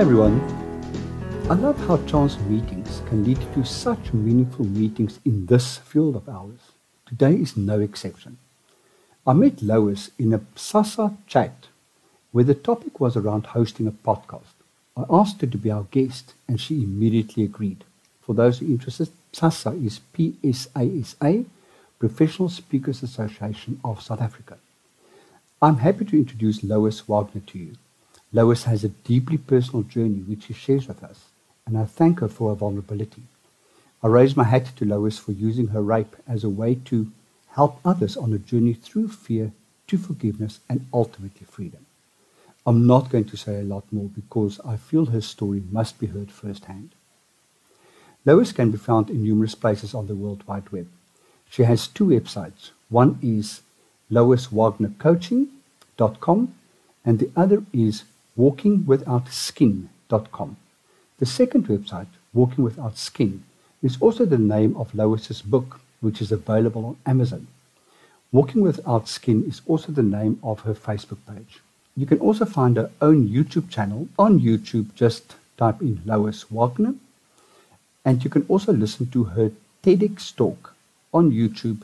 Hi everyone. I love how chance meetings can lead to such meaningful meetings in this field of ours. Today is no exception. I met Lois in a SASA chat where the topic was around hosting a podcast. I asked her to be our guest and she immediately agreed. For those interested, SASA is PSASA, Professional Speakers Association of South Africa. I'm happy to introduce Lois Wagner to you. Lois has a deeply personal journey which she shares with us, and I thank her for her vulnerability. I raise my hat to Lois for using her rape as a way to help others on a journey through fear to forgiveness and ultimately freedom. I'm not going to say a lot more because I feel her story must be heard firsthand. Lois can be found in numerous places on the World Wide Web. She has two websites. One is loiswagnercoaching.com and the other is walkingwithoutskin.com. The second website, Walking Without Skin, is also the name of Lois's book, which is available on Amazon. Walking Without Skin is also the name of her Facebook page. You can also find her own YouTube channel. On YouTube, just type in Lois Wagner. And you can also listen to her TEDx talk on YouTube.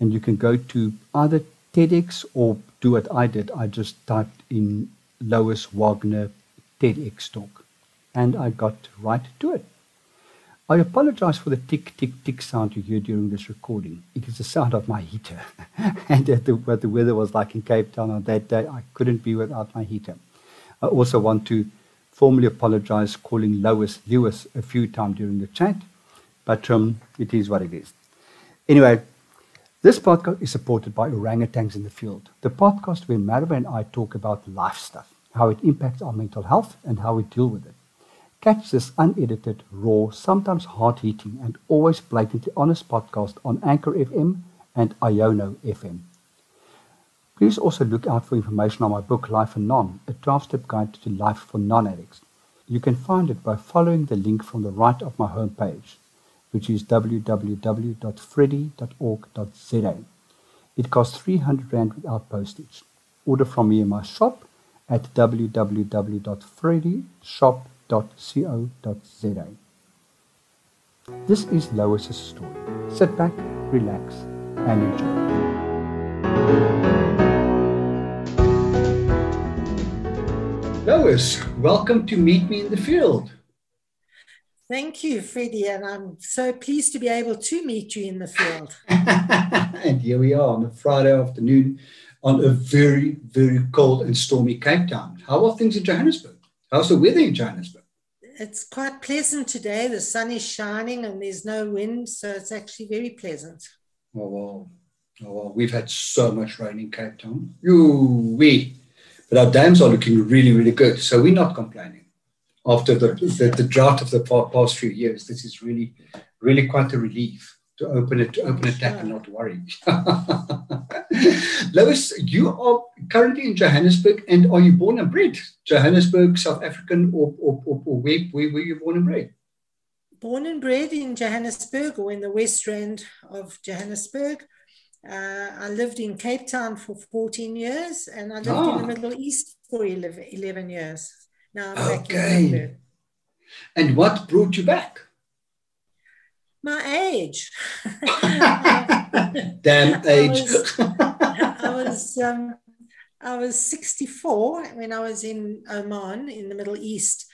And you can go to either TEDx or do what I did. I just typed in Lois Wagner TEDx talk. And I got right to it. I apologize for the tick, tick, tick sound you hear during this recording. It is the sound of my heater. and the, what the weather was like in Cape Town on that day, I couldn't be without my heater. I also want to formally apologize calling Lois Lewis a few times during the chat, but um, it is what it is. Anyway, this podcast is supported by Orangutans in the Field, the podcast where Marva and I talk about life stuff, how it impacts our mental health, and how we deal with it. Catch this unedited, raw, sometimes hard-hitting, and always blatantly honest podcast on Anchor FM and Iono FM. Please also look out for information on my book Life for Non, a 12-step guide to life for non-addicts. You can find it by following the link from the right of my homepage, which is www.freddy.org.za. It costs 300 Rand without postage. Order from me in my shop at www.freddyshop.com www.co.za. This is Lois's story. Sit back, relax, and enjoy. Lois, welcome to Meet Me in the Field. Thank you, Freddie, and I'm so pleased to be able to meet you in the field. and here we are on a Friday afternoon on a very, very cold and stormy Cape Town. How are things in Johannesburg? How's the weather in Johannesburg? it's quite pleasant today. The sun is shining and there's no wind, so it's actually very pleasant. Oh wow. Oh wow. We've had so much rain in Cape Town. Ooh wee. But our dams are looking really, really good. So we're not complaining. After the, the, the drought of the past few years, this is really, really quite a relief to open it, to open a tap and not worry. Lois, you are currently in Johannesburg, and are you born and bred Johannesburg, South African, or, or, or, or where, where were you born and bred? Born and bred in Johannesburg, or in the West Rand of Johannesburg. Uh, I lived in Cape Town for 14 years, and I lived in the ah. Middle East for 11, 11 years. Now I'm okay. back in And what brought you back? My age. Damn age. I was, I was, um, I was 64 when I was in Oman in the Middle East,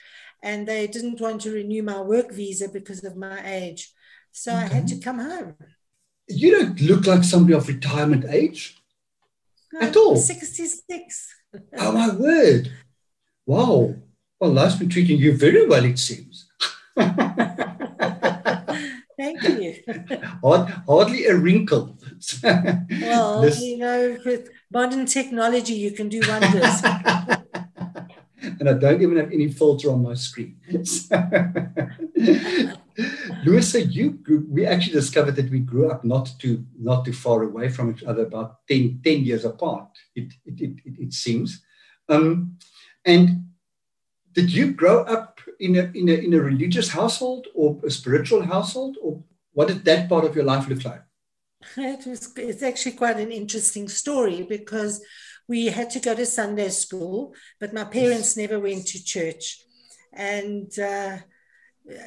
and they didn't want to renew my work visa because of my age. So okay. I had to come home. You don't look like somebody of retirement age no, at all. 66. oh, my word. Wow. Well, life's been treating you very well, it seems. Hardly a wrinkle. well, this... you know, with modern technology, you can do wonders. and I don't even have any filter on my screen. Louisa, you grew, we actually discovered that we grew up not too not too far away from each other, about 10, 10 years apart. It it, it, it seems. Um, and did you grow up in a, in a, in a religious household or a spiritual household or what did that part of your life look like? It was it's actually quite an interesting story because we had to go to sunday school but my parents never went to church. And uh,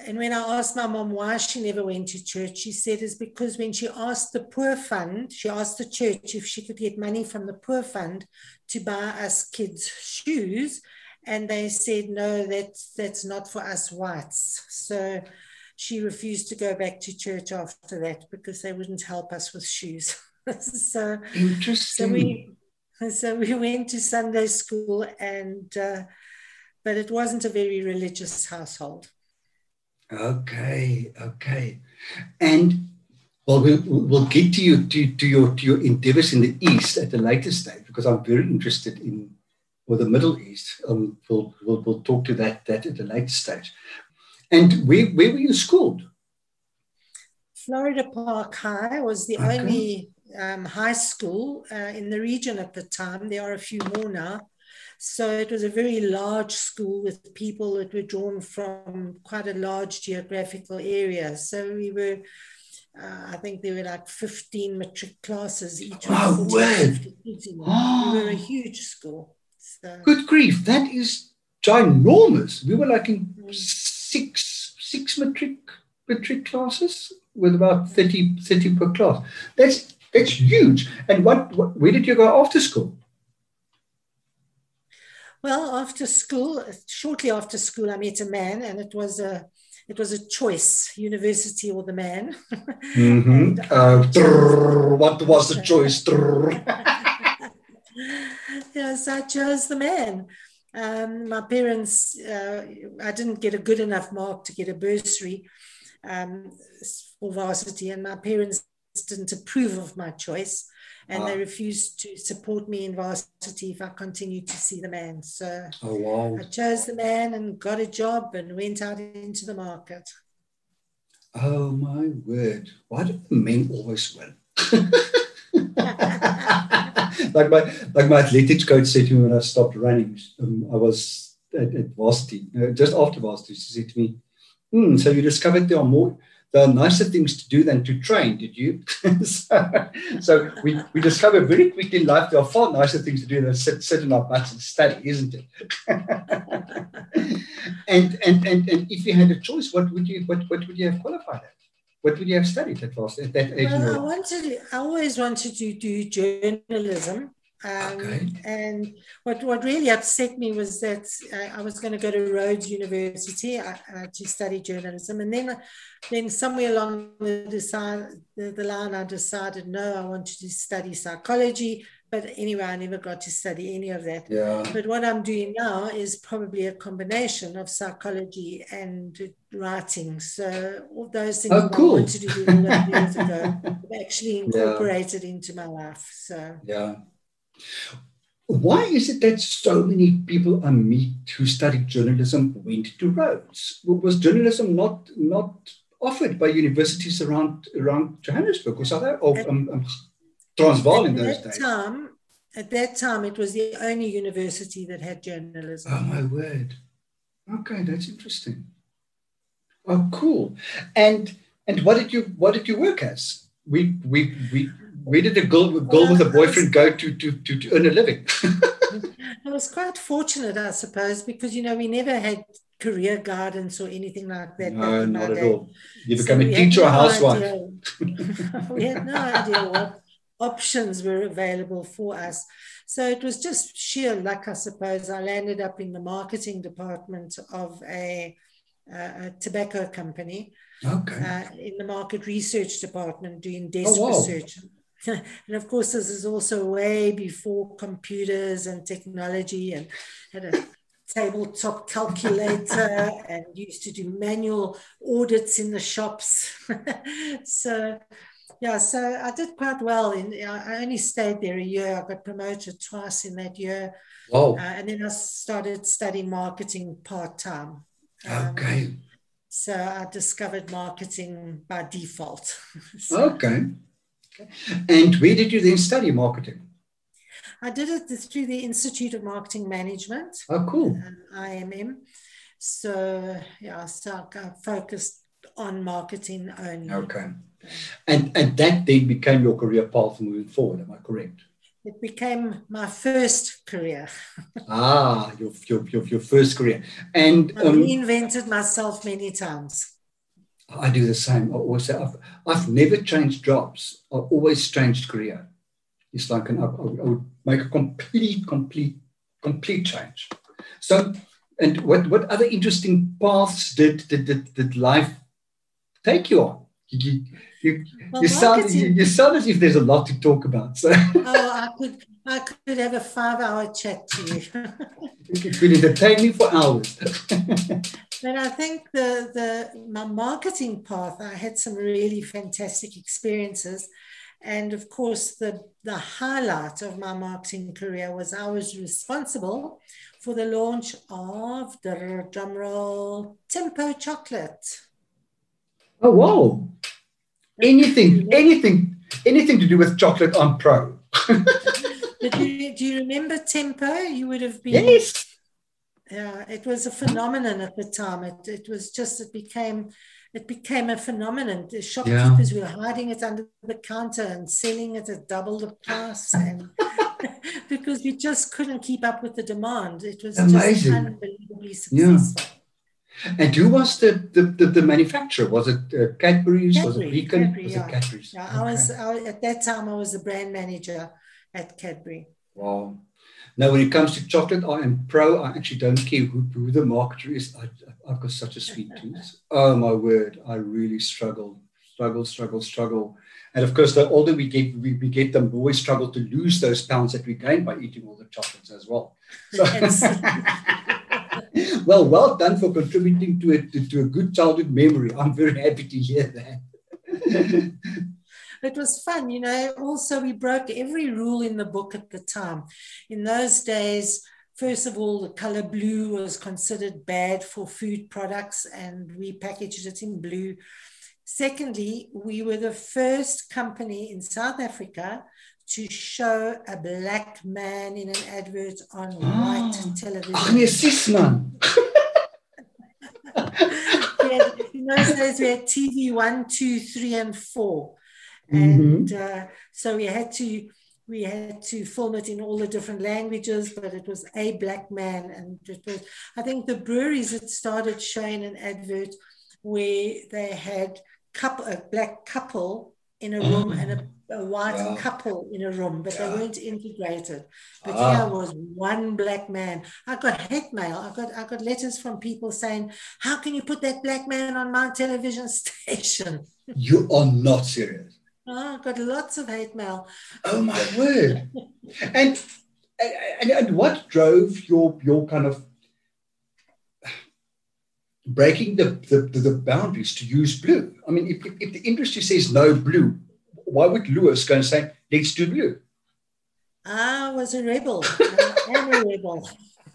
and when I asked my mom why she never went to church, she said it's because when she asked the poor fund, she asked the church if she could get money from the poor fund to buy us kids shoes, and they said no, that's that's not for us whites. So she refused to go back to church after that because they wouldn't help us with shoes. so interesting. So we so we went to Sunday school, and uh, but it wasn't a very religious household. Okay, okay, and well, we'll, we'll get to you to, to your to your endeavors in the east at a later stage because I'm very interested in or the Middle East. Um, we'll, we'll we'll talk to that that at a later stage. And where where were you schooled? Florida Park High was the okay. only um, high school uh, in the region at the time. There are a few more now. So it was a very large school with people that were drawn from quite a large geographical area. So we were, uh, I think there were like 15 matric classes each. Oh, word. Oh. We were a huge school. So. Good grief, that is ginormous. We were like in mm. Six, six matric, matric classes with about 30, 30 per class. That's, that's huge. And what, what where did you go after school? Well, after school, shortly after school, I met a man, and it was a it was a choice, university or the man. Mm-hmm. Uh, drrr, what was the choice? yes, I chose the man. Um, my parents, uh, I didn't get a good enough mark to get a bursary um, for varsity, and my parents didn't approve of my choice and they refused to support me in varsity if I continued to see the man. So oh, wow. I chose the man and got a job and went out into the market. Oh my word! Why do the men always win? like my like my athletics coach said to me when I stopped running, um, I was at, at varsity, just after varsity. She said to me, hmm, "So you discovered there are more." there are nicer things to do than to train, did you? so, so, we, we discovered very quickly in life there are far nicer things to do than sit, sit in our butts and study, isn't it? and, and, and, and if you had a choice, what would you what, what would you have qualified at? What would you have studied at last at that age? Well, I wanted I always wanted to do journalism. Um, okay. And what, what really upset me was that I, I was going to go to Rhodes University uh, uh, to study journalism. And then, then somewhere along the, decide, the, the line, I decided, no, I wanted to study psychology. But anyway, I never got to study any of that. Yeah. But what I'm doing now is probably a combination of psychology and writing. So all those things oh, cool. I wanted to do years ago, I've actually incorporated yeah. into my life. So yeah. Why is it that so many people I meet who studied journalism went to Rhodes? Was journalism not not offered by universities around around Johannesburg or South or um, um, Transvaal in those days? Time, at that time, it was the only university that had journalism. Oh my word! Okay, that's interesting. Oh, cool. And and what did you what did you work as? We we we where did a girl, girl with a boyfriend go to, to, to, to earn a living? I was quite fortunate, I suppose, because, you know, we never had career guidance or anything like that. No, not at all. You become so a teacher or housewife. we had no idea what options were available for us. So it was just sheer luck, I suppose. I landed up in the marketing department of a, a tobacco company. Okay. Uh, in the market research department doing desk oh, research and of course, this is also way before computers and technology and had a tabletop calculator and used to do manual audits in the shops. so, yeah, so I did quite well. In I only stayed there a year. I got promoted twice in that year. Wow. Uh, and then I started studying marketing part time. Um, okay. So I discovered marketing by default. so, okay. And where did you then study marketing? I did it through the Institute of Marketing Management. Oh, cool. Um, IMM. So, yeah, so I focused on marketing only. Okay. And, and that then became your career path moving forward, am I correct? It became my first career. ah, your, your, your, your, first career. And I um, reinvented myself many times. I do the same. I always say, I've, I've never changed jobs. I've always changed career. It's like an, I, I would make a complete, complete, complete change. So, and what, what other interesting paths did, did, did, did life take you on? You, you, well, you, sound, you, you, sound as if there's a lot to talk about. So. oh, I could, I could have a five-hour chat to you. you could entertain me for hours. but I think the, the my marketing path, I had some really fantastic experiences. And of course, the, the highlight of my marketing career was I was responsible for the launch of the drumroll Tempo chocolate. Oh wow! Anything, anything, anything to do with chocolate, I'm pro. but do you, do you remember Tempo? You would have been. Yes. Yeah, it was a phenomenon at the time. It, it was just it became it became a phenomenon. The shopkeepers yeah. were hiding it under the counter and selling it at double the price, and because we just couldn't keep up with the demand. It was Amazing. just unbelievably successful. Yeah. And who was the, the, the, the manufacturer? Was it uh, Cadbury's? Cadbury, was it Beacon? Cadbury, was yeah. it Cadbury's? Yeah, okay. I was I, at that time. I was the brand manager at Cadbury. Wow. Now, when it comes to chocolate, I am pro. I actually don't care who, who the marketer is. I, have got such a sweet tooth. Oh my word! I really struggle, struggle, struggle, struggle. And of course, the older we get, we, we get, the more we struggle to lose those pounds that we gain by eating all the chocolates as well. So, well, well done for contributing to it to, to a good childhood memory. I'm very happy to hear that. it was fun, you know. Also, we broke every rule in the book at the time. In those days, first of all, the color blue was considered bad for food products, and we packaged it in blue. Secondly, we were the first company in South Africa to show a black man in an advert on oh, white television. Ach nee, sis man. in those days we had TV one, two, three, and four, and mm-hmm. uh, so we had to we had to film it in all the different languages, but it was a black man, and it was. I think the breweries had started showing an advert where they had couple a black couple in a room mm. and a a white yeah. couple in a room, but yeah. they weren't integrated. But ah. here was one black man. I got hate mail. I got I got letters from people saying, "How can you put that black man on my television station?" You are not serious. Oh, I got lots of hate mail. Oh my word! and, and and what drove your your kind of breaking the, the, the, boundaries to use blue. I mean, if, if, the industry says no blue, why would Lewis go and say, let's do blue? I was a rebel. I am a rebel.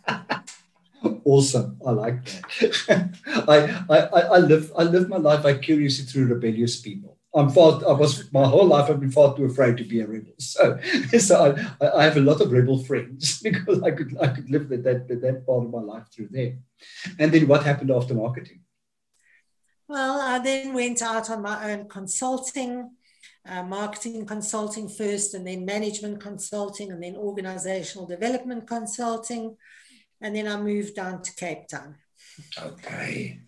awesome. I like that. I, I, I live I live my life vicariously through rebellious people. I'm far I was my whole life I've been far too afraid to be a rebel. So so I, I have a lot of rebel friends because I could I could live that, that that part of my life through them. And then what happened after marketing? Well, I then went out on my own consulting uh, marketing consulting first, and then management consulting, and then organizational development consulting. And then I moved down to Cape Town. Okay.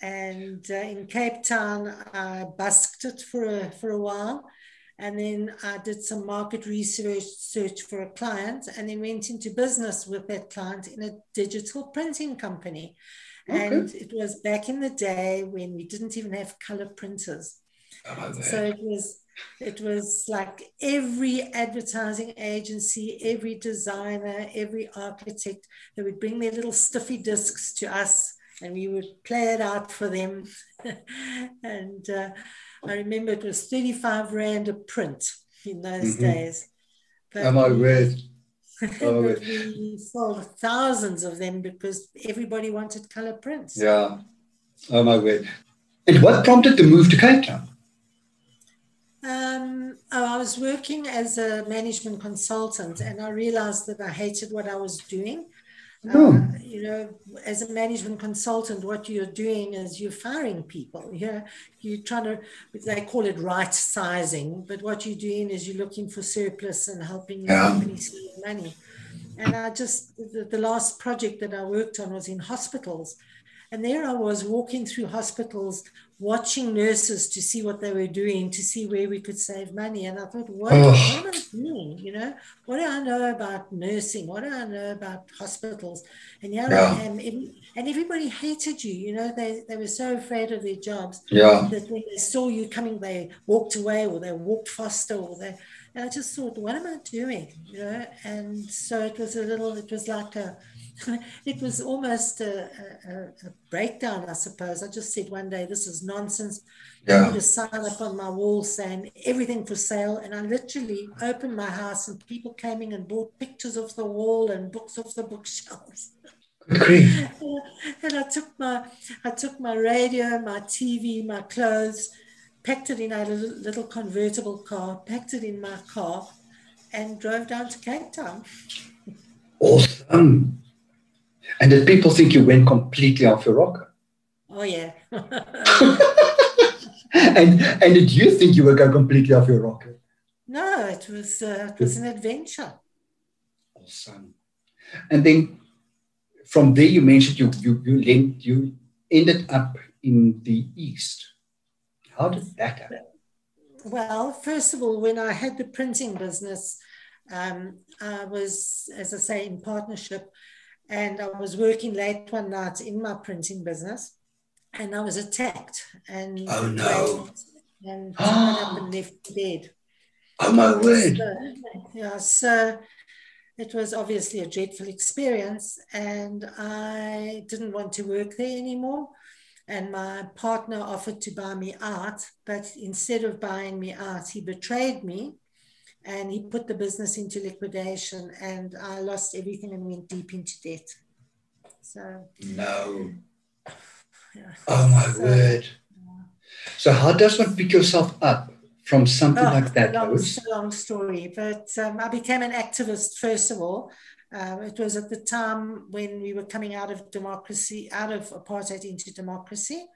And uh, in Cape Town, I busked it for a, for a while. And then I did some market research search for a client and then went into business with that client in a digital printing company. Okay. And it was back in the day when we didn't even have color printers. So it was it was like every advertising agency, every designer, every architect, they would bring their little stiffy discs to us and we would play it out for them. and uh, I remember it was 35 Rand a print in those mm-hmm. days. But Am I word? Oh, we sold thousands of them because everybody wanted color prints. Yeah. Oh my word. And what prompted the move to Cape Town? Um, oh, I was working as a management consultant and I realized that I hated what I was doing. Oh. Uh, you know, as a management consultant, what you're doing is you're firing people. You're, you're trying to, they call it right sizing, but what you're doing is you're looking for surplus and helping your yeah. company save money. And I just, the, the last project that I worked on was in hospitals. And there I was walking through hospitals, watching nurses to see what they were doing, to see where we could save money. And I thought, what, oh. what am I doing? You know, what do I know about nursing? What do I know about hospitals? And yeah, yeah. and, and everybody hated you. You know, they, they were so afraid of their jobs yeah. that when they saw you coming, they walked away or they walked faster or they. And I just thought, what am I doing? You know, and so it was a little. It was like a it was almost a, a, a, breakdown, I suppose. I just said one day, this is nonsense. Yeah. I put a sign up on my wall saying everything for sale. And I literally opened my house and people came in and bought pictures off the wall and books off the bookshelves. and, and I took my I took my radio, my TV, my clothes, packed it in a little, little convertible car, packed it in my car, and drove down to Cape Town. Awesome. And did people think you went completely off your rocker? Oh yeah. and and did you think you would go completely off your rocker? No, it was uh, it was an adventure. Awesome. And then from there you mentioned you you you linked, you ended up in the east. How did that happen? Well, first of all, when I had the printing business, um, I was, as I say, in partnership and I was working late one night in my printing business, and I was attacked and oh no, and up and left dead. Oh my word! So, yeah, so it was obviously a dreadful experience, and I didn't want to work there anymore. And my partner offered to buy me out, but instead of buying me out, he betrayed me and he put the business into liquidation and I lost everything and went deep into debt. So no. Yeah. Oh my so, word. Yeah. So how does one pick yourself up from something oh, like that? Long, it's a long story, but um, I became an activist first of all. Um, it was at the time when we were coming out of democracy, out of apartheid into democracy,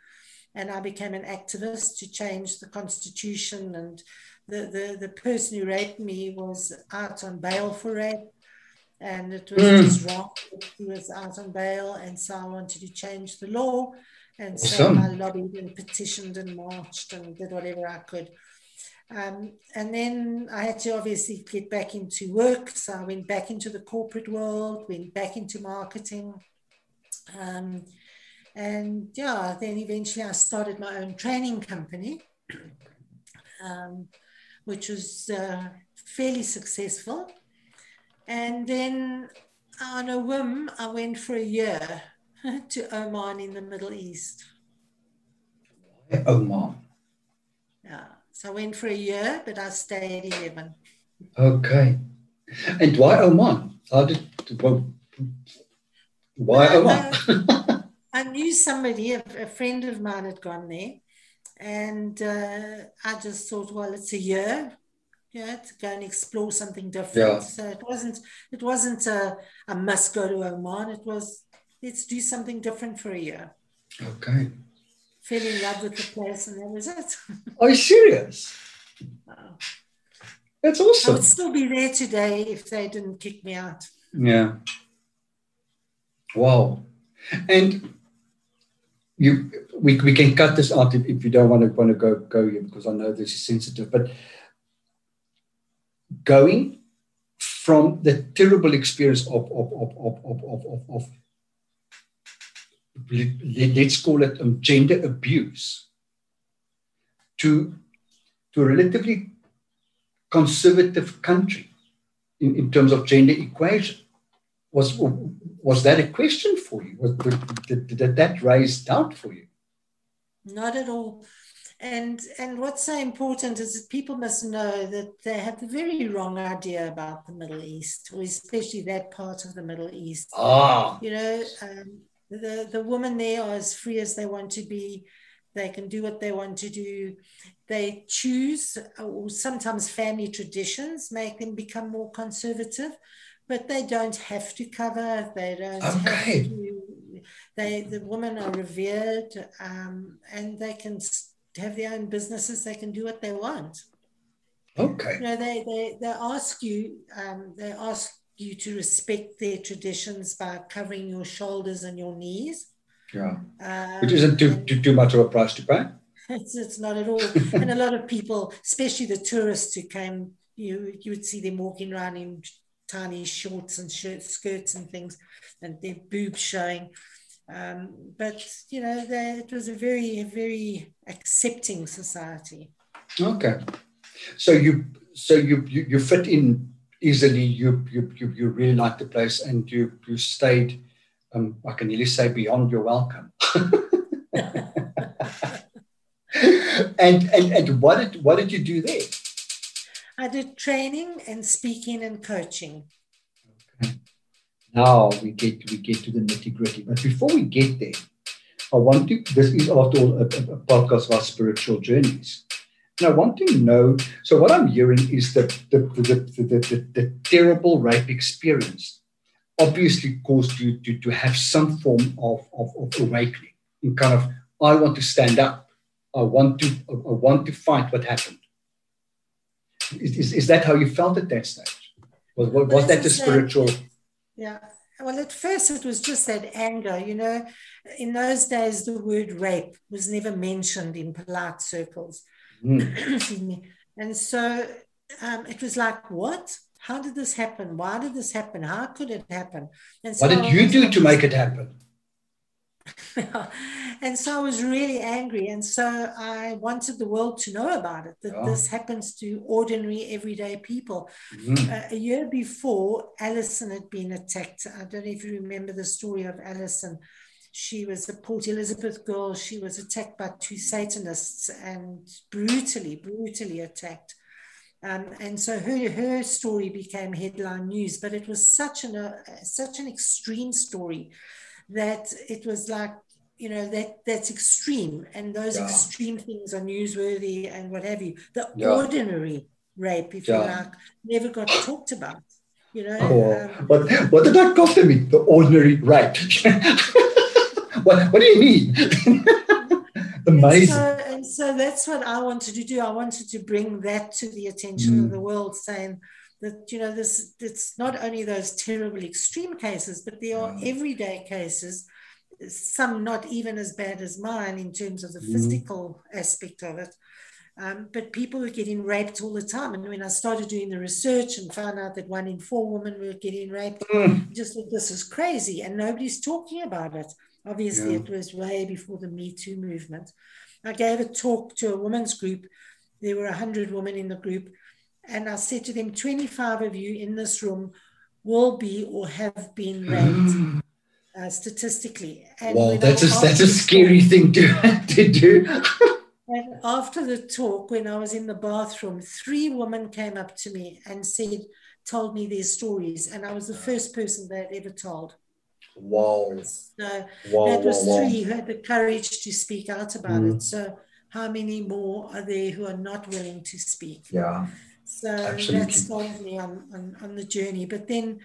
and I became an activist to change the constitution and the, the, the person who raped me was out on bail for rape. And it was mm. just wrong. He was out on bail. And so I wanted to change the law. And so I lobbied and petitioned and marched and did whatever I could. Um, and then I had to obviously get back into work. So I went back into the corporate world, went back into marketing. Um, and yeah, then eventually I started my own training company. Um, which was uh, fairly successful. And then on a whim, I went for a year to Oman in the Middle East. Oman? Yeah. So I went for a year, but I stayed 11. Okay. And why Oman? How did, why Oman? I knew somebody, a, a friend of mine had gone there and uh, I just thought, well, it's a year, yeah, to go and explore something different. Yeah. So it wasn't it wasn't a, a must go to Oman. It was let's do something different for a year. Okay. Fell in love with the place, and that was it. Are you serious? Wow. That's awesome. I would still be there today if they didn't kick me out. Yeah. Wow. And you we, we can cut this out if, if you don't want to want to go go here because I know this is sensitive. But going from the terrible experience of of of of of, of, of, of let's call it um, gender abuse to to a relatively conservative country in, in terms of gender equation was was that a question? Was, did, did that raise doubt for you? Not at all. And and what's so important is that people must know that they have the very wrong idea about the Middle East, or especially that part of the Middle East. Ah. You know, um, the the women there are as free as they want to be. They can do what they want to do. They choose, or sometimes family traditions make them become more conservative but they don't have to cover. They don't okay. have to. They the women are revered, um, and they can have their own businesses. They can do what they want. Okay. You know, they they they ask you. Um, they ask you to respect their traditions by covering your shoulders and your knees. Yeah. Um, Which isn't too, too, too much of a price to pay. It's, it's not at all. and a lot of people, especially the tourists who came, you you would see them walking around in tiny shorts and shirts, skirts and things, and their boobs showing. Um, but you know, they, it was a very, very accepting society. Okay, so you so you you, you fit in easily. You, you you you really liked the place, and you you stayed. Um, I can nearly say beyond your welcome. and, and and what did what did you do there? I did training and speaking and coaching. Now we get we get to the nitty gritty. But before we get there, I want to. This is after all a, a podcast about spiritual journeys. And I want to know. So what I'm hearing is that the the, the, the, the, the terrible rape experience obviously caused you to, to have some form of, of, of awakening in kind of I want to stand up. I want to I want to fight what happened. Is, is, is that how you felt at that stage? Was, was, was that the spiritual? Yeah. Well, at first it was just that anger. You know, in those days, the word rape was never mentioned in polite circles. Mm. and so um, it was like, what? How did this happen? Why did this happen? How could it happen? And so what did you do to make it happen? and so I was really angry. And so I wanted the world to know about it that this happens to ordinary, everyday people. Mm-hmm. Uh, a year before, Alison had been attacked. I don't know if you remember the story of Alison. She was a Port Elizabeth girl. She was attacked by two Satanists and brutally, brutally attacked. Um, and so her, her story became headline news, but it was such an, uh, such an extreme story that it was like you know that that's extreme and those yeah. extreme things are newsworthy and what have you the yeah. ordinary rape if yeah. you like never got talked about you know oh, um, what, what did that cost me the ordinary rape what, what do you mean amazing and so, and so, that's what i wanted to do i wanted to bring that to the attention mm. of the world saying that you know this it's not only those terrible extreme cases but there are everyday cases some not even as bad as mine in terms of the mm. physical aspect of it. Um, but people were getting raped all the time. And when i started doing the research and found out that one in four women were getting raped mm. just thought this is crazy and nobody's talking about it. Obviously yeah. it was way before the me too movement. I gave a talk to a women's group. There were 100 women in the group and I said to them, 25 of you in this room will be or have been raped uh, statistically. And wow, that's a, that's a scary thing to, to do. and after the talk, when I was in the bathroom, three women came up to me and said, told me their stories. And I was the first person they had ever told. Wow. So wow, that was wow, three wow. who had the courage to speak out about mm. it. So how many more are there who are not willing to speak? Yeah. So Absolutely. that started me on, on, on, the journey. But then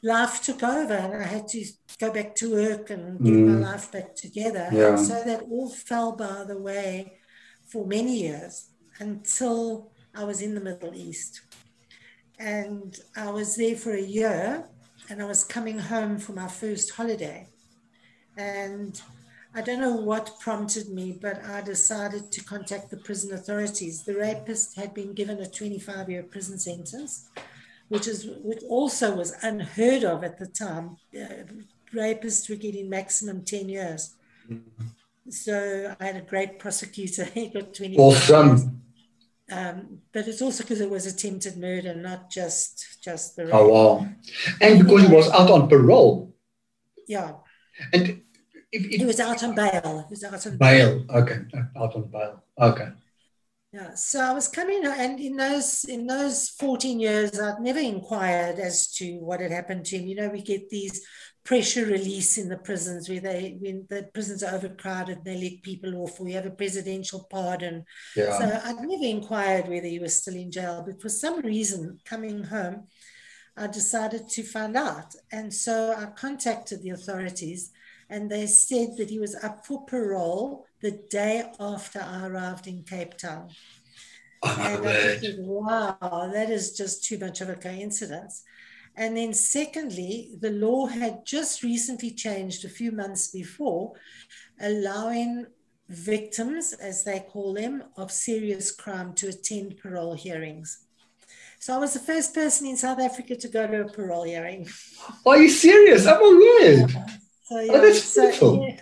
life took over and I had to go back to work and get mm. my life back together. Yeah. And so that all fell by the way for many years until I was in the Middle East. And I was there for a year and I was coming home for my first holiday. And I don't know what prompted me, but I decided to contact the prison authorities. The rapist had been given a 25 year prison sentence, which, is, which also was unheard of at the time. Uh, rapists were getting maximum 10 years. Mm-hmm. So I had a great prosecutor. he got 25 awesome. years. Um, but it's also because it was attempted murder, not just just the rape. Oh wow! And because he was out on parole. Yeah. And if, if, he was out on bail. He was out on bail. bail. Okay, out on bail. Okay. Yeah, so I was coming, and in those in those fourteen years, I'd never inquired as to what had happened to him. You know, we get these pressure release in the prisons where they when the prisons are overcrowded, they let people off. We have a presidential pardon. Yeah. So I'd never inquired whether he was still in jail, but for some reason, coming home, I decided to find out. And so I contacted the authorities, and they said that he was up for parole the day after I arrived in Cape Town. Oh, and I thought, wow, that is just too much of a coincidence. And then, secondly, the law had just recently changed a few months before, allowing victims, as they call them, of serious crime to attend parole hearings. So I was the first person in South Africa to go to a parole hearing. Are you serious? I'm a So, yeah, oh, that's so, yeah.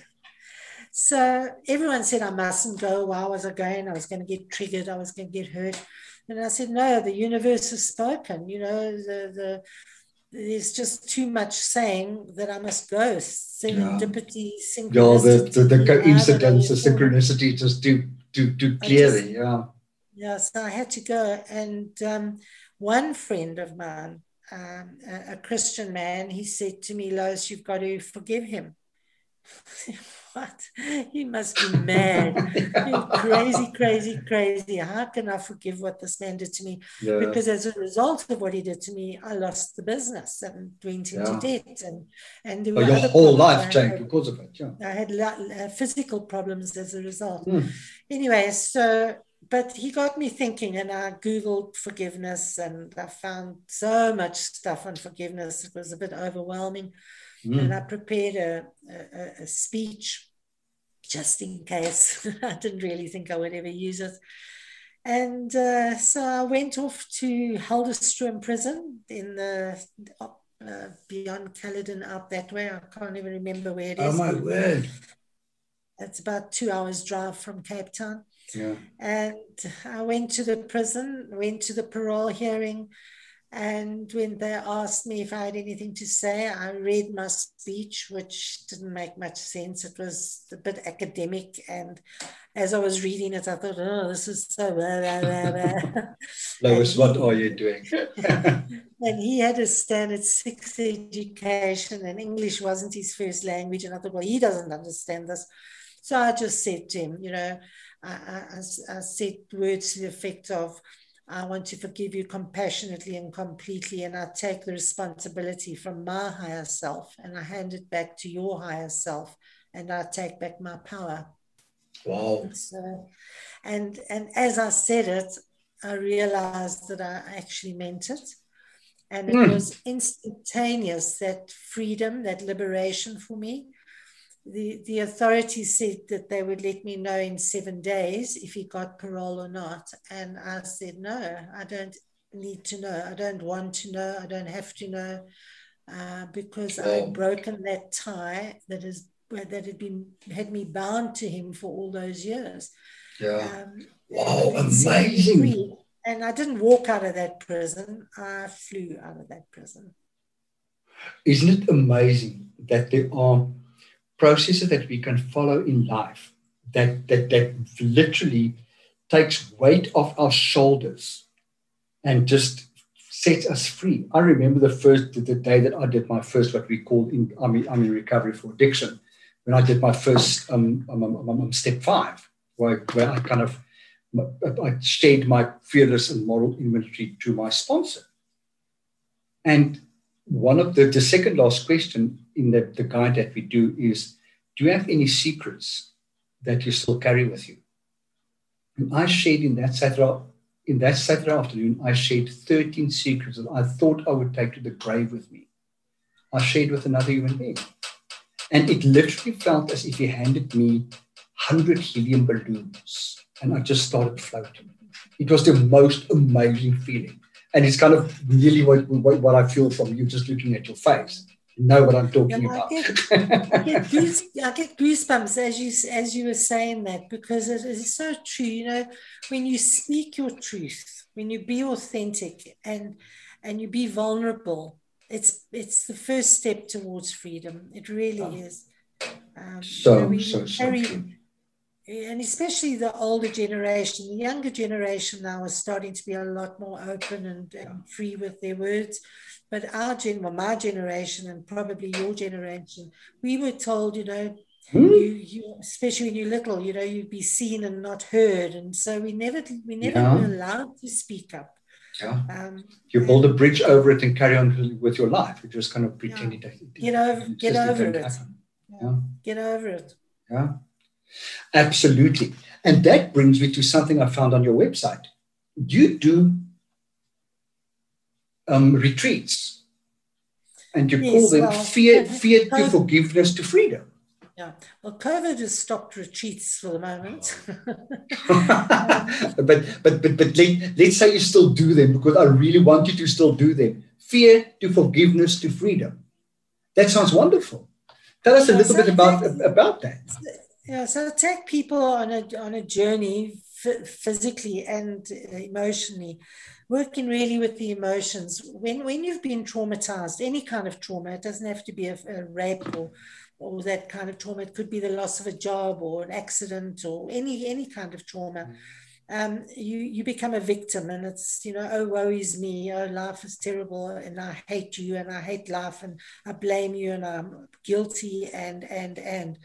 so everyone said I mustn't go. Why was I going? I was going to get triggered. I was going to get hurt. And I said, no, the universe has spoken. You know, the, the there's just too much saying that I must go. Serendipity, yeah. Yeah, the, the, the coincidence, the synchronicity just do do do clearly. Just, yeah. Yeah, so I had to go. And um, one friend of mine, um, a, a, Christian man, he said to me, Lois, you've got to forgive him. what? He must be mad. crazy, crazy, crazy. How can I forgive what this man did to me? Yeah. Because as a result of what he did to me, I lost the business and went into yeah. debt. And, and there oh, your whole life changed because of it. Yeah. I had uh, physical problems as a result. Mm. Anyway, so but he got me thinking, and I Googled forgiveness and I found so much stuff on forgiveness. It was a bit overwhelming. Mm. And I prepared a, a, a, speech just in case. I didn't really think I would ever use it. And uh, so I went off to Helderstroom prison in the uh, beyond Caledon up that way. I can't even remember where it is. Oh my word. It's about two hours drive from Cape Town. Yeah. And I went to the prison, went to the parole hearing, and when they asked me if I had anything to say, I read my speech, which didn't make much sense. It was a bit academic. And as I was reading it, I thought, oh, this is so blah, blah, blah, blah. Lois, what are you doing? and he had a standard six education, and English wasn't his first language. And I thought, well, he doesn't understand this. So I just said to him, you know, I, I, I said words to the effect of, I want to forgive you compassionately and completely, and I take the responsibility from my higher self and I hand it back to your higher self, and I take back my power. Wow. So, and and as I said it, I realized that I actually meant it. And it mm. was instantaneous that freedom, that liberation for me the, the authorities said that they would let me know in seven days if he got parole or not. And I said, no, I don't need to know. I don't want to know. I don't have to know uh, because. I've broken that tie that is that had been had me bound to him for all those years. Yeah. Um, wow, amazing. And I didn't walk out of that prison. I flew out of that prison. Isn't it amazing that there are processes that we can follow in life that, that, that literally takes weight off our shoulders and just sets us free. I remember the first the day that I did my first what we call in I'm in, I'm in recovery for addiction when I did my first um, um, um, um step five where, where I kind of I shared my fearless and moral inventory to my sponsor. And one of the, the second last question in the, the guide that we do is do you have any secrets that you still carry with you? And I shared in that Saturday, in that Saturday afternoon, I shared 13 secrets that I thought I would take to the grave with me. I shared with another human being. And it literally felt as if he handed me 100 helium balloons and I just started floating. It was the most amazing feeling and it's kind of really what, what, what, I feel from you just looking at your face. You know what I'm talking yeah, about. I get, I, get goose, I get goosebumps as you as you were saying that because it is so true. You know, when you speak your truth, when you be authentic and and you be vulnerable, it's it's the first step towards freedom. It really oh. is. Um, so, you know, so, so true and especially the older generation, the younger generation now is starting to be a lot more open and, and free with their words. But our gen, well, my generation, and probably your generation, we were told, you know, hmm? you, you, especially when you're little, you know, you'd be seen and not heard, and so we never, we never yeah. were allowed to speak up. Yeah. Um, you build a bridge over it and carry on with your life. You just kind of pretend yeah. it, Get over, it get over it. Yeah. Get over it. Yeah. Absolutely. And that brings me to something I found on your website. You do um, retreats and you yes, call them well, fear, fear to forgiveness to freedom. Yeah, well, COVID has stopped retreats for the moment. but but but but let, let's say you still do them because I really want you to still do them. Fear to forgiveness to freedom. That sounds wonderful. Tell us a little so bit about about that. Yeah, so take people on a on a journey physically and emotionally working really with the emotions when when you've been traumatized any kind of trauma it doesn't have to be a, a rape or or that kind of trauma. It could be the loss of a job or an accident or any any kind of trauma. Mm. Um, you you become a victim, and it's you know oh woe is me, oh life is terrible, and I hate you, and I hate life, and I blame you, and I'm guilty, and and and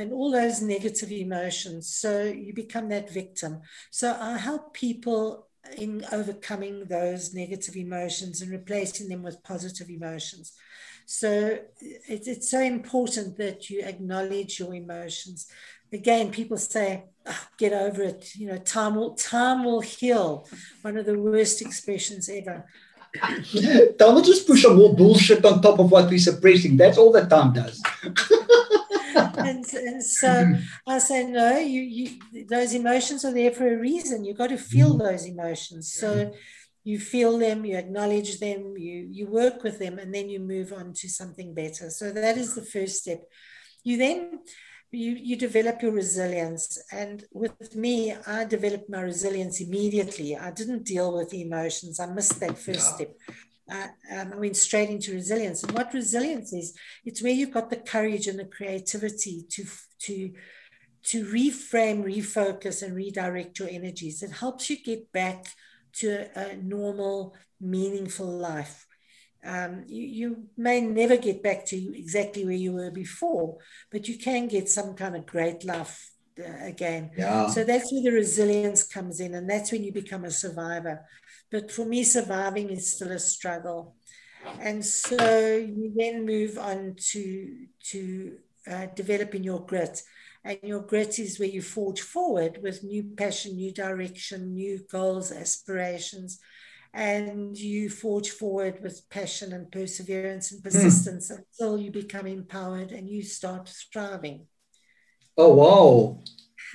and all those negative emotions. So you become that victim. So I help people in overcoming those negative emotions and replacing them with positive emotions. So it's, it's so important that you acknowledge your emotions. Again, people say, oh, get over it. You know, time will, time will heal. One of the worst expressions ever. time will just push some more bullshit on top of what we're suppressing. That's all that time does. and, and so I say, no, you, you, those emotions are there for a reason. You've got to feel mm-hmm. those emotions. So you feel them, you acknowledge them, you, you work with them, and then you move on to something better. So that is the first step. You then you, you develop your resilience. And with me, I developed my resilience immediately. I didn't deal with the emotions. I missed that first yeah. step. Uh, um, I went straight into resilience. And what resilience is, it's where you've got the courage and the creativity to, to, to reframe, refocus, and redirect your energies. It helps you get back to a, normal, meaningful life. Um, you, you, may never get back to exactly where you were before, but you can get some kind of great life uh, again. Yeah. So that's where the resilience comes in, and that's when you become a survivor. But for me, surviving is still a struggle. And so you then move on to, to uh, developing your grit. And your grit is where you forge forward with new passion, new direction, new goals, aspirations. And you forge forward with passion and perseverance and hmm. persistence mm. until you become empowered and you start thriving. Oh, wow.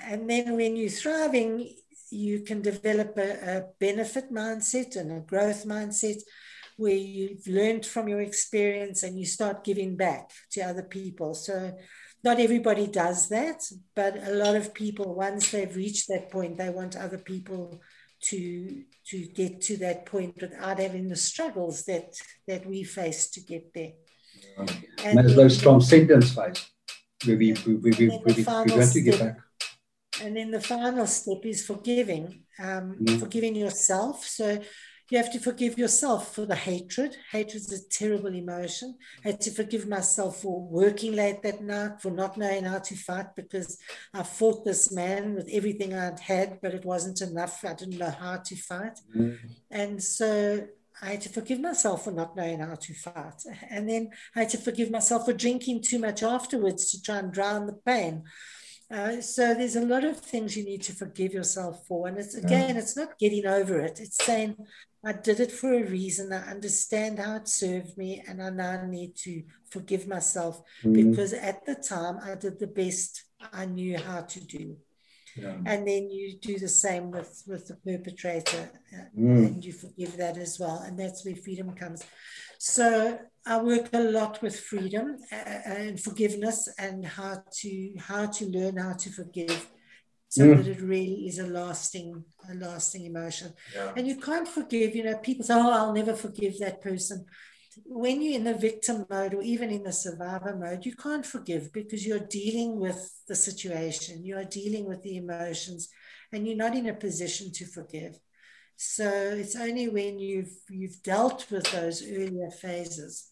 And then when you're thriving, you can develop a, a benefit mindset and a growth mindset where you've learned from your experience and you start giving back to other people. So not everybody does that, but a lot of people, once they've reached that point, they want other people to to get to that point without having the struggles that that we face to get there. And as those transcendence phase, where we, we, we, we, we, we want to get back. And then the final step is forgiving, um, mm. forgiving yourself. So you have to forgive yourself for the hatred. Hatred is a terrible emotion. I had to forgive myself for working late that night, for not knowing how to fight because I fought this man with everything I'd had, but it wasn't enough. I didn't know how to fight. Mm-hmm. And so I had to forgive myself for not knowing how to fight. And then I had to forgive myself for drinking too much afterwards to try and drown the pain. Uh, so there's a lot of things you need to forgive yourself for. And it's again, yeah. it's not getting over it. It's saying, I did it for a reason. I understand how it served me, and I now need to forgive myself mm. because at the time I did the best I knew how to do. Yeah. And then you do the same with, with the perpetrator, uh, mm. and you forgive that as well. And that's where freedom comes. So I work a lot with freedom uh, uh, and forgiveness and how to how to learn how to forgive so mm. that it really is a lasting a lasting emotion yeah. and you can't forgive you know people say oh i'll never forgive that person when you're in the victim mode or even in the survivor mode you can't forgive because you're dealing with the situation you're dealing with the emotions and you're not in a position to forgive so it's only when you've you've dealt with those earlier phases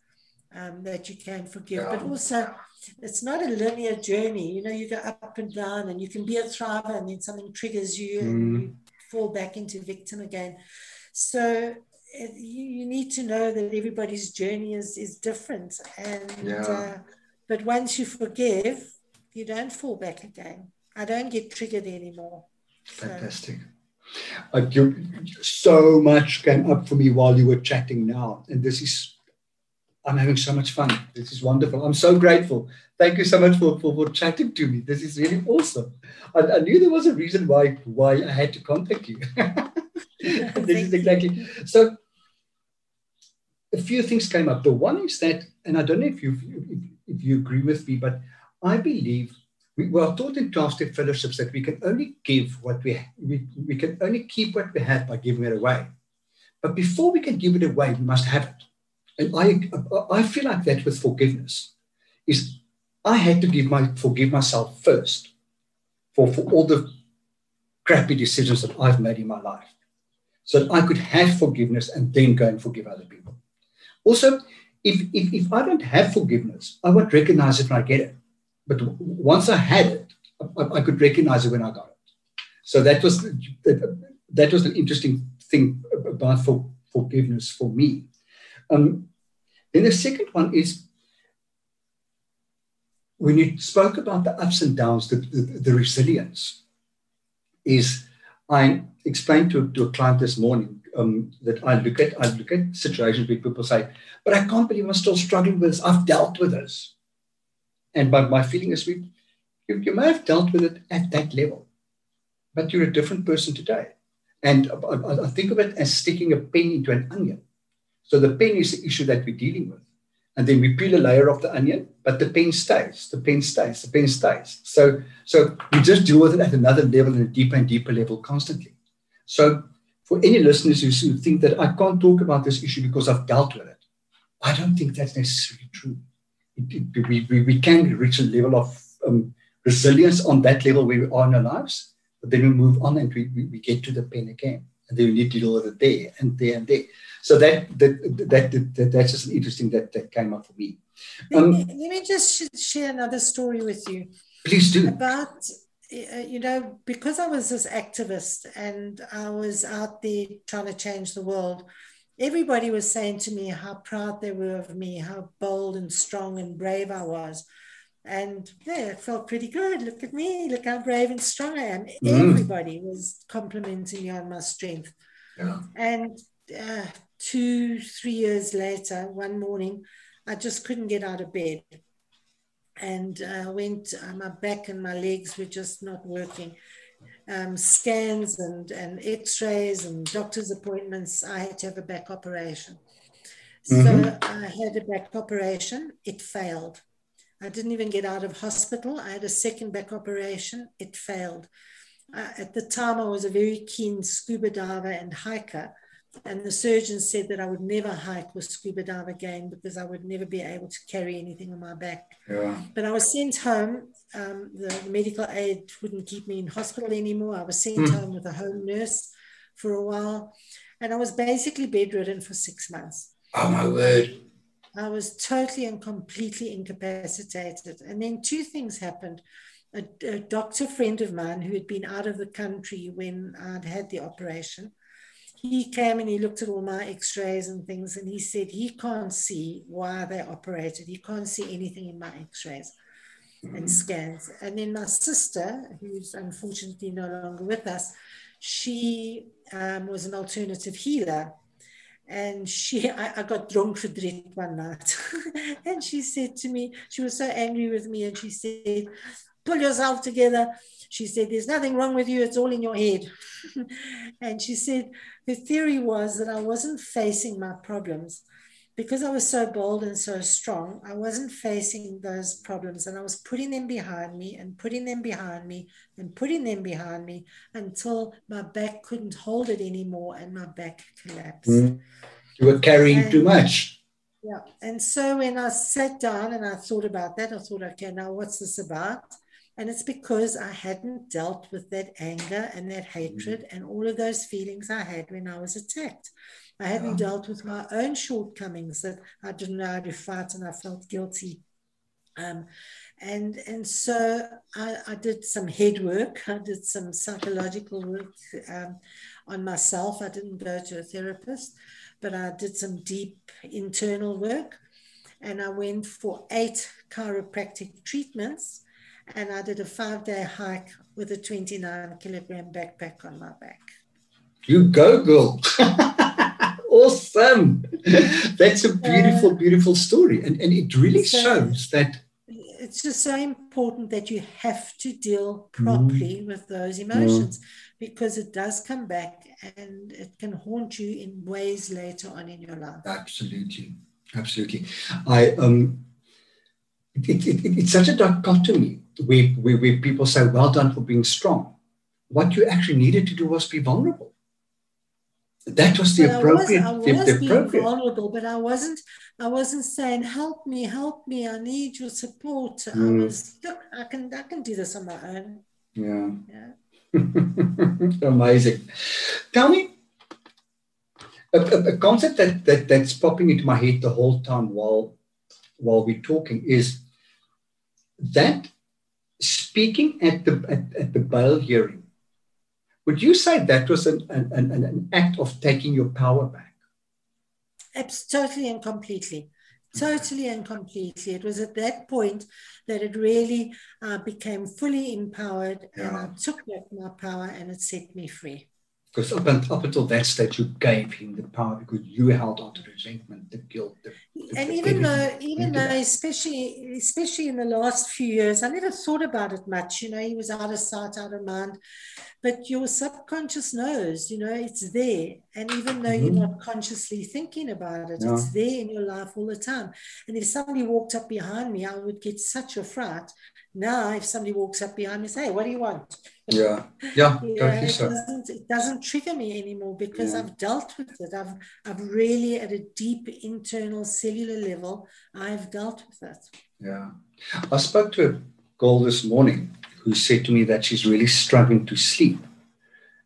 um, that you can forgive. But also, it's not a linear journey. You know, you go up and down, and you can be a thriver, and then something triggers you, mm. and you fall back into victim again. So you, you need to know that everybody's journey is, is different. And yeah. uh, but once you forgive, you don't fall back again. I don't get triggered anymore. Fantastic. So. Uh, you, so much came up for me while you were chatting now, and this is I'm having so much fun. This is wonderful. I'm so grateful. Thank you so much for, for, for chatting to me. This is really awesome. I, I knew there was a reason why why I had to contact you. this is exactly so. A few things came up. The one is that, and I don't know if you if, if you agree with me, but I believe we were taught in 12 step fellowships that we can only give what we, we we can only keep what we have by giving it away. But before we can give it away, we must have it. And I, I feel like that with forgiveness is I had to give my forgive myself first for, for all the crappy decisions that I've made in my life. So that I could have forgiveness and then go and forgive other people. Also, if, if, if I don't have forgiveness, I won't recognize it when I get it. But once I had it, I, I could recognize it when I got it. So that was that, that was an interesting thing about for, forgiveness for me. Um, then the second one is when you spoke about the ups and downs, the, the, the resilience, is I explained to, to a client this morning um, that I look at I look at situations where people say, but I can't believe I'm still struggling with this. I've dealt with this. And my, my feeling is we you, you may have dealt with it at that level, but you're a different person today. And I, I think of it as sticking a pin into an onion. So the pen is the issue that we're dealing with. And then we peel a layer of the onion, but the pen stays, the pen stays, the pen stays. So, so we just deal with it at another level and a deeper and deeper level constantly. So for any listeners who think that I can't talk about this issue because I've dealt with it, I don't think that's necessarily true. It, it, we, we, we can reach a level of um, resilience on that level where we are in our lives, but then we move on and we, we, we get to the pen again. And then we need to deal with it there and there and there. So that that, that, that that's just interesting that that came up for me. Um, let, me, let me just share another story with you. Please do. About uh, you know because I was this activist and I was out there trying to change the world. Everybody was saying to me how proud they were of me, how bold and strong and brave I was. And yeah, it felt pretty good. Look at me, look how brave and strong I am. Mm. Everybody was complimenting me on my strength. Yeah. And uh, two, three years later, one morning, I just couldn't get out of bed. And I uh, went, uh, my back and my legs were just not working. Um, scans and, and x rays and doctor's appointments, I had to have a back operation. Mm-hmm. So I had a back operation, it failed. I didn't even get out of hospital. I had a second back operation, it failed. Uh, at the time, I was a very keen scuba diver and hiker. And the surgeon said that I would never hike or scuba dive again because I would never be able to carry anything on my back. Yeah. But I was sent home. Um, the medical aid wouldn't keep me in hospital anymore. I was sent mm. home with a home nurse for a while. And I was basically bedridden for six months. Oh, my word. I was totally and completely incapacitated. And then two things happened. A, a doctor friend of mine who had been out of the country when I'd had the operation he came and he looked at all my x-rays and things and he said he can't see why they operated. He can't see anything in my x-rays mm-hmm. and scans. And then my sister who's unfortunately no longer with us she um, was an alternative healer. And she I, I got drunk for drink one night. And she said to me she was so angry with me and she said pull yourself together. She said, There's nothing wrong with you, it's all in your head. and she said, Her theory was that I wasn't facing my problems. Because I was so bold and so strong, I wasn't facing those problems and I was putting them behind me and putting them behind me and putting them behind me until my back couldn't hold it anymore and my back collapsed. Mm. You were carrying and, too much. Yeah. And so when I sat down and I thought about that, I thought, okay, now what's this about? And it's because I hadn't dealt with that anger and that hatred mm. and all of those feelings I had when I was attacked. I hadn't yeah. dealt with my own shortcomings that I didn't know how to fight and I felt guilty. Um, and and so I, I, did some head work. I did some psychological work um, on myself. I didn't go to a therapist, but I did some deep internal work, and I went for eight chiropractic treatments, and I did a five-day hike with a 29 kilogram backpack on my back. You go, girl. awesome. That's a beautiful, beautiful story. And, and it really so, shows that it's just so important that you have to deal properly mm. with those emotions yeah. because it does come back and it can haunt you in ways later on in your life. Absolutely. Absolutely. I um it, it, it, it's such a dichotomy where, where, where people say, well done for being strong. What you actually needed to do was be vulnerable that was the appropriate. I was, I was the, the being appropriate. vulnerable, but I wasn't. I wasn't saying, "Help me, help me! I need your support." Mm. I hmm. was, look, I can, I can do this on my own. Yeah. Yeah. Amazing. Tell me a, a, a, concept that, that that's popping into my head the whole time while while we're talking is that speaking at the at, at the bail hearing would you say that was an, an, an, an act of taking your power back? Absolutely and completely. Totally and completely. It was at that point that it really uh, became fully empowered yeah. and I took back my power and it set me free. Because up, and, up until that stage, you gave him the power because you held on to the resentment, the guilt. The, the, and even though, even though, especially, especially in the last few years, I never thought about it much. You know, he was out of sight, out of mind but your subconscious knows, you know, it's there. And even though mm-hmm. you're not consciously thinking about it, it's there in your life all the time. And if somebody walked up behind me, I would get such a fright. Now, if somebody walks up behind me, say, hey, what do you want? Yeah, yeah, it, so. doesn't, it doesn't trigger me anymore because yeah. I've dealt with it. I've, I've really, at a deep internal cellular level, I've dealt with it. Yeah. I spoke to a girl this morning who said to me that she's really struggling to sleep.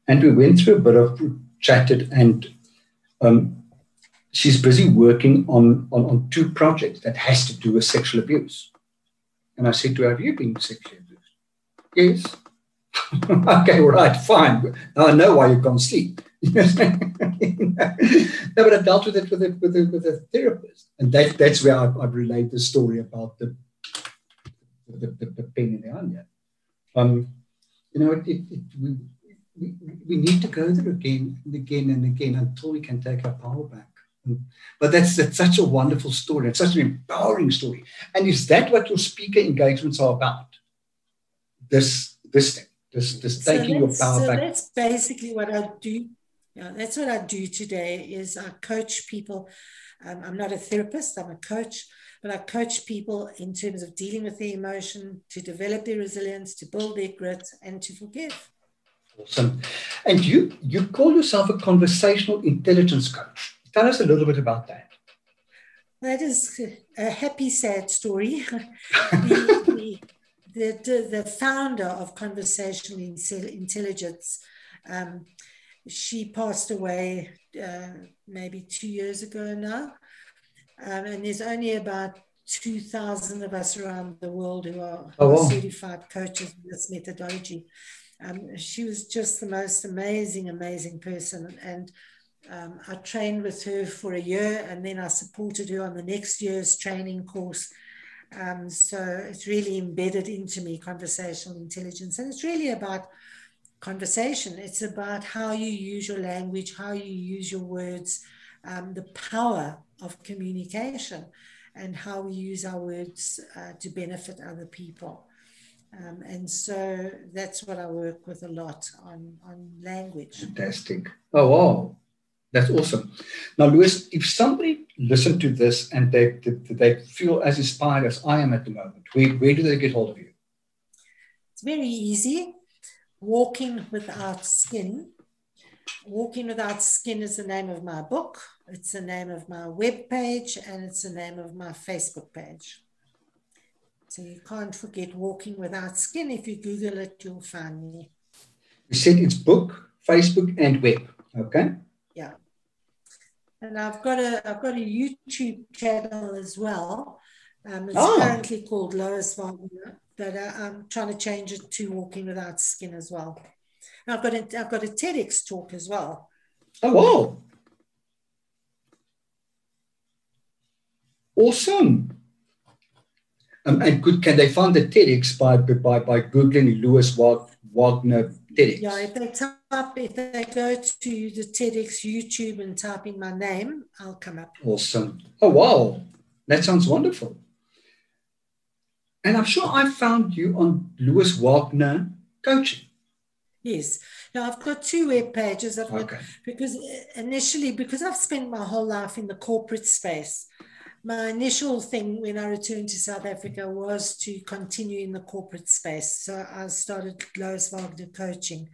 And we went through a bit of chatted, and um, she's busy working on, on, on two projects that has to do with sexual abuse. And I said to her, Have you been sexually abused? Yes. okay, right, fine. Now I know why you can't sleep. no, but I dealt with it with a, with a, with a therapist. And that, that's where I've, I've relayed the story about the, the, the, the pain in the onion. Um, you know, it, it, it, we, we, we need to go there again and again and again until we can take our power back. But that's, that's such a wonderful story. It's such an empowering story. And is that what your speaker engagements are about? This this thing, this this so taking your power so back. That's basically what I do. Yeah, that's what I do today. Is I coach people. Um, I'm not a therapist. I'm a coach but I coach people in terms of dealing with their emotion, to develop their resilience, to build their grit, and to forgive. Awesome. And you you call yourself a conversational intelligence coach. Tell us a little bit about that. That is a happy, sad story. the, the, the, the, founder of conversational intelligence, um, she passed away uh, maybe two years ago now. Um, and there's only about 2,000 of us around the world who are, oh, wow. certified coaches in this methodology. Um, she was just the most amazing, amazing person. And um, I trained with her for a year and then I supported her on the next year's training course. Um, so it's really embedded into me conversational intelligence. And it's really about conversation, it's about how you use your language, how you use your words, um, the power of communication and how we use our words uh, to benefit other people. Um, and so that's what I work with a lot on, on language. Fantastic. Oh, wow. That's awesome. Now, Louise, if somebody listened to this and they, they, they feel as inspired as I am at the moment, where, where do they get hold of you? It's very easy. Walking Without Skin. Walking Without Skin is the name of my book. It's the name of my web page and it's the name of my Facebook page. So you can't forget Walking Without Skin. If you Google it, you'll find me. You said it's book, Facebook, and web. Okay. Yeah. And I've got a I've got a YouTube channel as well. Um, it's oh. currently called Lois Wagner, but uh, I'm trying to change it to Walking Without Skin as well. And I've got a, I've got a TEDx talk as well. Oh wow! Awesome. Um, and could, can they find the TEDx by by by googling Lewis Wagner TEDx? Yeah, if they type, if they go to the TEDx YouTube and type in my name, I'll come up. Awesome. Oh wow, that sounds wonderful. And I'm sure I found you on Lois Wagner Coaching. Yes. Now I've got two web pages. I've okay. got, because uh, initially, because I've spent my whole life in the corporate space, my initial thing when I returned to South Africa was to continue in the corporate space. So I started Lois Wagner Coaching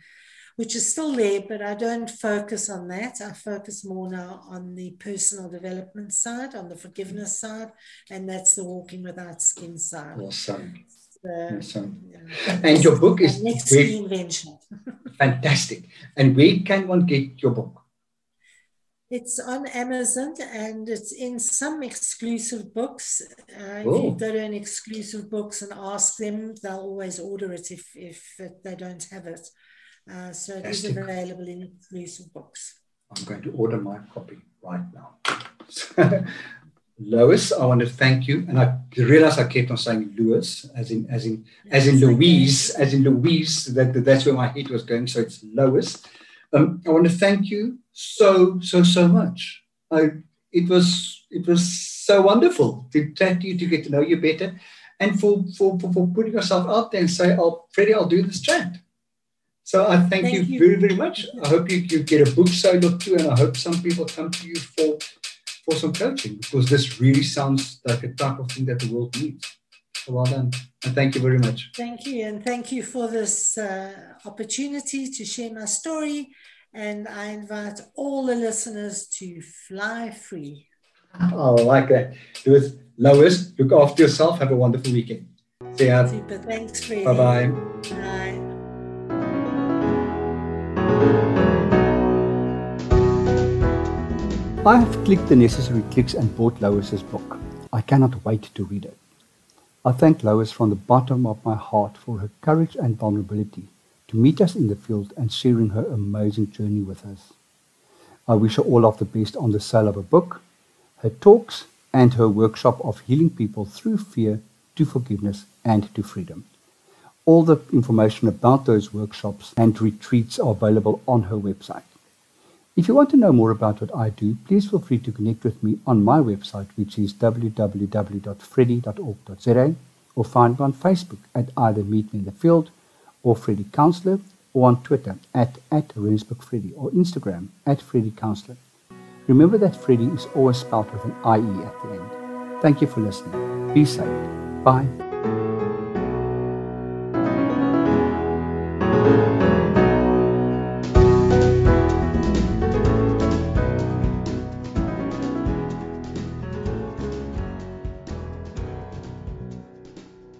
which is still there, but I don't focus on that. I focus more now on the personal development side, on the forgiveness side, and that's the walking without skin side. Awesome. So, awesome. Yeah. And your book is next reinvention. fantastic. And where can one get your book? It's on Amazon and it's in some Exclusive Books. Uh, if you go to an Exclusive Books and ask them, they'll always order it if, if they don't have it. Uh, so it is available in Exclusive Books. I'm going to order my copy right now. Lois, I want to thank you. And I realized I kept on saying Lewis, as in as in as in Louise, as in Louise. That, that's where my head was going. So it's Lois. Um, I want to thank you so so so much. I, it was it was so wonderful to chat to you to get to know you better, and for for for, for putting yourself out there and say, "Oh, Freddie, I'll do this chat." So I thank, thank you, you, very, very much. I hope you, you get a book sold or two, and I hope some people come to you for for some coaching because this really sounds like a type of thing that the world needs. So well done. And thank you very much. Thank you. And thank you for this uh, opportunity to share my story. And I invite all the listeners to fly free. Oh, I like that. Do it. Lois, look after yourself. Have a wonderful weekend. See ya. Super. Thanks, Freddie. Bye-bye. Bye. I have clicked the necessary clicks and bought Lois's book. I cannot wait to read it. I thank Lois from the bottom of my heart for her courage and vulnerability to meet us in the field and sharing her amazing journey with us. I wish her all of the best on the sale of a book, her talks, and her workshop of healing people through fear to forgiveness and to freedom. All the information about those workshops and retreats are available on her website. If you want to know more about what I do, please feel free to connect with me on my website, which is www.freddie.org.za, or find me on Facebook at either Meet Me in the Field or Freddie Counselor, or on Twitter at, at Rendsburg or Instagram at Freddie Counselor. Remember that Freddie is always spelled with an IE at the end. Thank you for listening. Be safe. Bye.